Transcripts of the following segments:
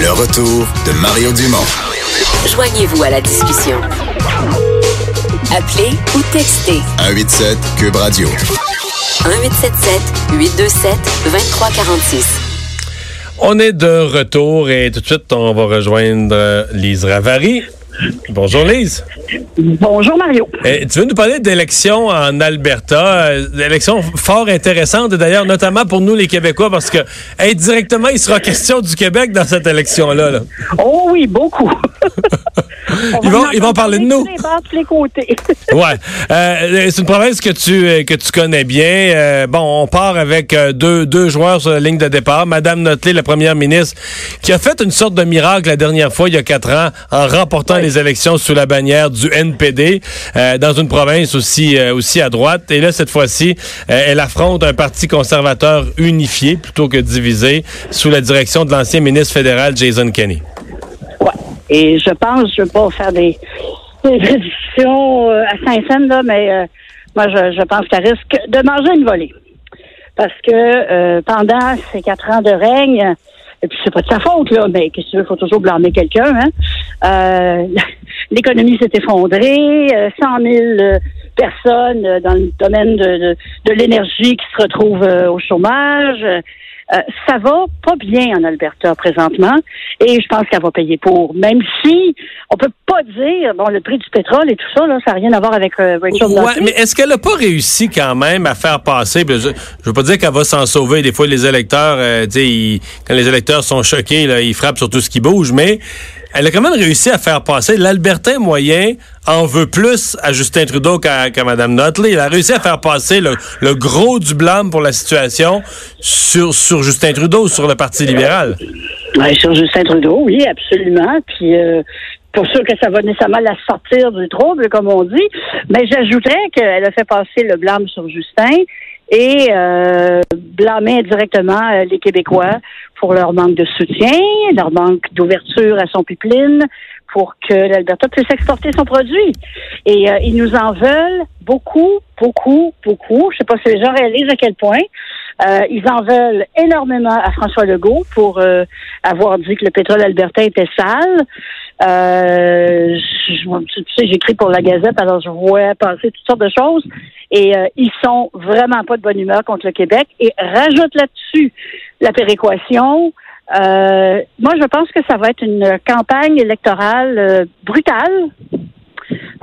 Le retour de Mario Dumont. Joignez-vous à la discussion. Appelez ou textez 187 Cube Radio. 1877 827 2346. On est de retour et tout de suite, on va rejoindre Lise Ravary. Bonjour Lise. Bonjour Mario. Eh, tu veux nous parler d'élections en Alberta, euh, d'élections fort intéressantes d'ailleurs, notamment pour nous les Québécois, parce que indirectement, il sera question du Québec dans cette élection-là. là. Oh oui, beaucoup. Ils vont- ils vont parler de nous. tous les côtés. Ouais, Euh, c'est une province que tu euh, que tu connais bien. Euh, bon, on part avec deux deux joueurs sur la ligne de départ. Madame Notley, la première ministre, qui a fait une sorte de miracle la dernière fois, il y a quatre ans, en remportant les élections sous la bannière du NPD euh, dans une province aussi euh, aussi à droite. Et là, cette fois-ci, euh, elle affronte un parti conservateur unifié plutôt que divisé sous la direction de l'ancien ministre fédéral Jason Kenney. Ouais. Et je pense, je ne veux pas faire des, des prédictions à Saint-Saëns, là, mais moi, je, pense qu'elle risque de manger une volée. Parce que pendant ces quatre ans de règne, et puis c'est pas de sa faute, là, mais qu'est-ce que tu veux, faut toujours blâmer quelqu'un, hein? Euh, L'économie s'est effondrée, euh, 100 000 euh, personnes euh, dans le domaine de, de, l'énergie qui se retrouvent euh, au chômage. Euh, ça va pas bien en Alberta présentement et je pense qu'elle va payer pour. Même si on peut pas dire, bon, le prix du pétrole et tout ça, là, ça n'a rien à voir avec euh, Rachel Ouais, mais est-ce qu'elle n'a pas réussi quand même à faire passer, je, je veux pas dire qu'elle va s'en sauver, des fois les électeurs, euh, tu sais, ils- quand les électeurs sont choqués, là, ils frappent sur tout ce qui bouge, mais elle a quand même réussi à faire passer. L'Albertain moyen en veut plus à Justin Trudeau qu'à Mme Notley. Elle a réussi à faire passer le, gros du blâme pour la situation sur, Justin Trudeau, sur le Parti libéral. Ouais, sur Justin Trudeau, oui, absolument. Puis euh, pour sûr que ça va nécessairement la sortir du trouble, comme on dit. Mais j'ajouterais qu'elle a fait passer le blâme sur Justin et euh, blâmer indirectement euh, les Québécois pour leur manque de soutien, leur manque d'ouverture à son pipeline, pour que l'Alberta puisse exporter son produit. Et euh, ils nous en veulent beaucoup, beaucoup, beaucoup. Je sais pas si les gens réalisent à quel point. Euh, ils en veulent énormément à François Legault pour euh, avoir dit que le pétrole albertain était sale. Euh, je- tu sais, j'écris pour la Gazette, alors je vois passer toutes sortes de choses. Et euh, ils sont vraiment pas de bonne humeur contre le Québec. Et rajoute là-dessus la péréquation. Euh, moi, je pense que ça va être une campagne électorale euh, brutale.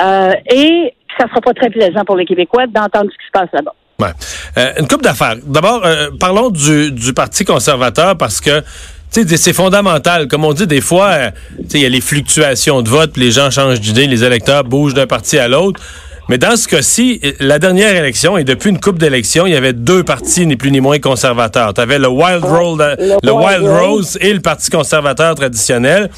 Euh, et ça sera pas très plaisant pour les Québécois d'entendre ce qui se passe là-bas. Ouais. Euh, une coupe d'affaires. D'abord, parlons du, du Parti conservateur parce que c'est fondamental. Comme on dit des fois, euh, il y a les fluctuations de vote, puis les gens changent d'idée, les électeurs bougent d'un parti à l'autre. Mais dans ce cas-ci, la dernière élection, et depuis une coupe d'élections, il y avait deux partis, ni plus ni moins conservateurs. Tu avais le Wild, Roll, euh, le le Wild Rose. Rose et le Parti conservateur traditionnel.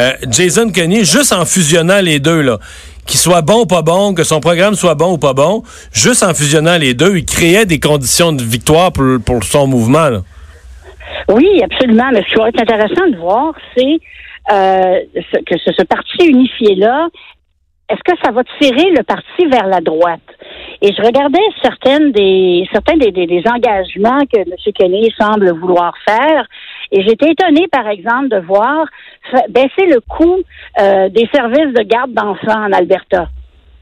Euh, Jason Kenney, juste en fusionnant les deux, là, qu'il soit bon ou pas bon, que son programme soit bon ou pas bon, juste en fusionnant les deux, il créait des conditions de victoire pour, pour son mouvement. là. Oui, absolument. Mais ce qui va être intéressant de voir, c'est euh, que ce, ce parti unifié-là, est-ce que ça va tirer le parti vers la droite? Et je regardais certaines des certains des, des- des engagements que M. Kenney semble vouloir faire. Et j'étais étonnée, par exemple, de voir baisser le coût euh, des services de garde d'enfants en Alberta.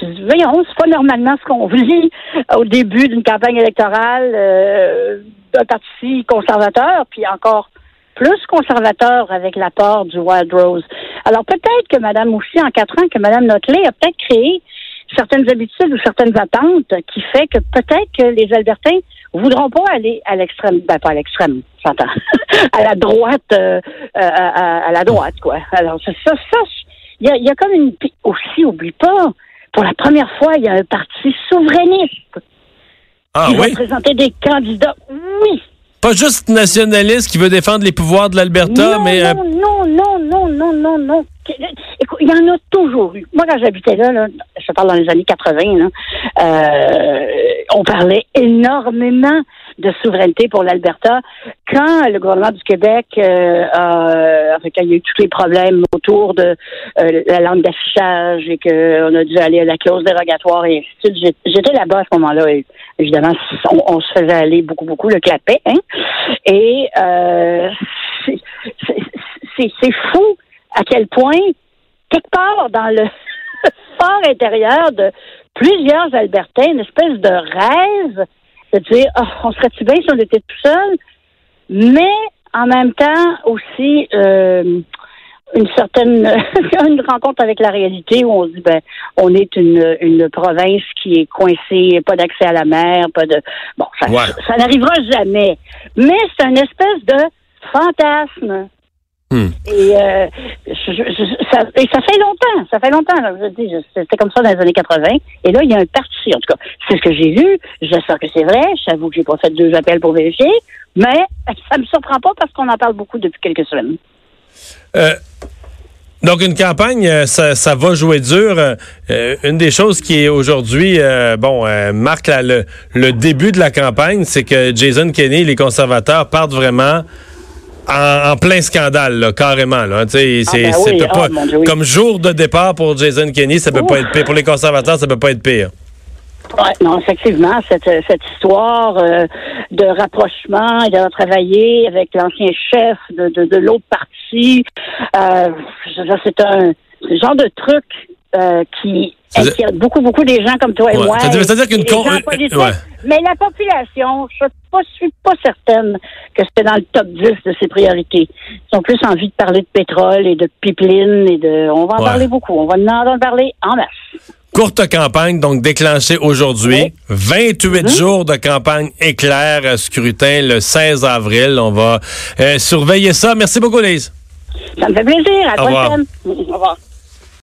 Je dis, voyons, c'est pas normalement ce qu'on vit au début d'une campagne électorale euh, d'un parti conservateur, puis encore plus conservateur avec l'apport du Wild Rose. Alors peut-être que Mme aussi, en quatre ans, que Mme Notley a peut-être créé certaines habitudes ou certaines attentes qui fait que peut-être que les Albertains voudront pas aller à l'extrême, ben pas à l'extrême, j'entends, à la droite, euh, à, à- la droite, quoi. Alors ça, ça, il y y a comme une, aussi, oublie pas, pour la première fois, il y a un parti souverainiste Ah oui? présenter des candidats. Oui, Pas juste nationaliste qui veut défendre les pouvoirs de l'Alberta, mais... non, non, non, non, non, non, non. Écoute, il y en a toujours eu. Moi, quand j'habitais là, là, je parle dans les années 80, là, euh, on parlait énormément de souveraineté pour l'Alberta. Quand le gouvernement du Québec, euh, a, quand il y a eu tous les problèmes autour de euh, la langue d'affichage et qu'on a dû aller à la clause dérogatoire et ainsi de suite, j'étais là-bas à ce moment-là. Évidemment, on, on, se faisait aller beaucoup, beaucoup le clapet. Hein? Et euh, c'est fou à quel point, quelque part dans le fort intérieur de plusieurs Albertains, une espèce de rêve de dire oh, on serait-tu bien si on était tout seul, mais en même temps aussi euh, une certaine une rencontre avec la réalité où on se dit ben on est une, une province qui est coincée, pas d'accès à la mer, pas de bon ça, Ouais. ça n'arrivera jamais. Mais c'est une espèce de fantasme. Hmm. Et, euh, je- je- ça, et ça fait longtemps, ça fait longtemps. là, je dis, je- c'était comme ça dans les années 80. Et là, il y a un parti, en tout cas. C'est ce que j'ai vu. J'espère que c'est vrai. J'avoue que j'ai pas fait deux appels pour vérifier. Mais ça me surprend pas parce qu'on en parle beaucoup depuis quelques semaines. Euh, donc, une campagne, euh, ça, ça va jouer dur. Euh, une des choses qui est aujourd'hui, euh, bon, euh, marque la- le, le début de la campagne, c'est que Jason Kenney et les conservateurs partent vraiment en, en plein scandale, là, carrément. Là, c'est, ben oui, pas- Dieu, oui. Comme jour de départ pour Jason Kenney, ça peut pas être pire. Pour les conservateurs, ça peut pas être pire. Ouais, non, effectivement, cette, cette histoire euh, de rapprochement et d'avoir travaillé avec l'ancien chef de, de, de l'autre parti, euh, c'est un genre de truc euh, qui inquiète beaucoup, beaucoup des gens comme toi et Ouais. moi. Ça veut- ça veut dire qu'une con- ouais. Mais la population, je ne suis pas certaine que c'était dans le top 10 de ses priorités. Ils ont plus envie de parler de pétrole et de pipeline et de... On va en Ouais. parler beaucoup. On va en parler en masse. Courte campagne, donc déclenchée aujourd'hui. Oui. 28 jours de campagne éclair, euh, scrutin le 16 avril. On va euh, surveiller ça. Merci beaucoup, Lise. Ça me fait plaisir. À la prochaine. Au revoir.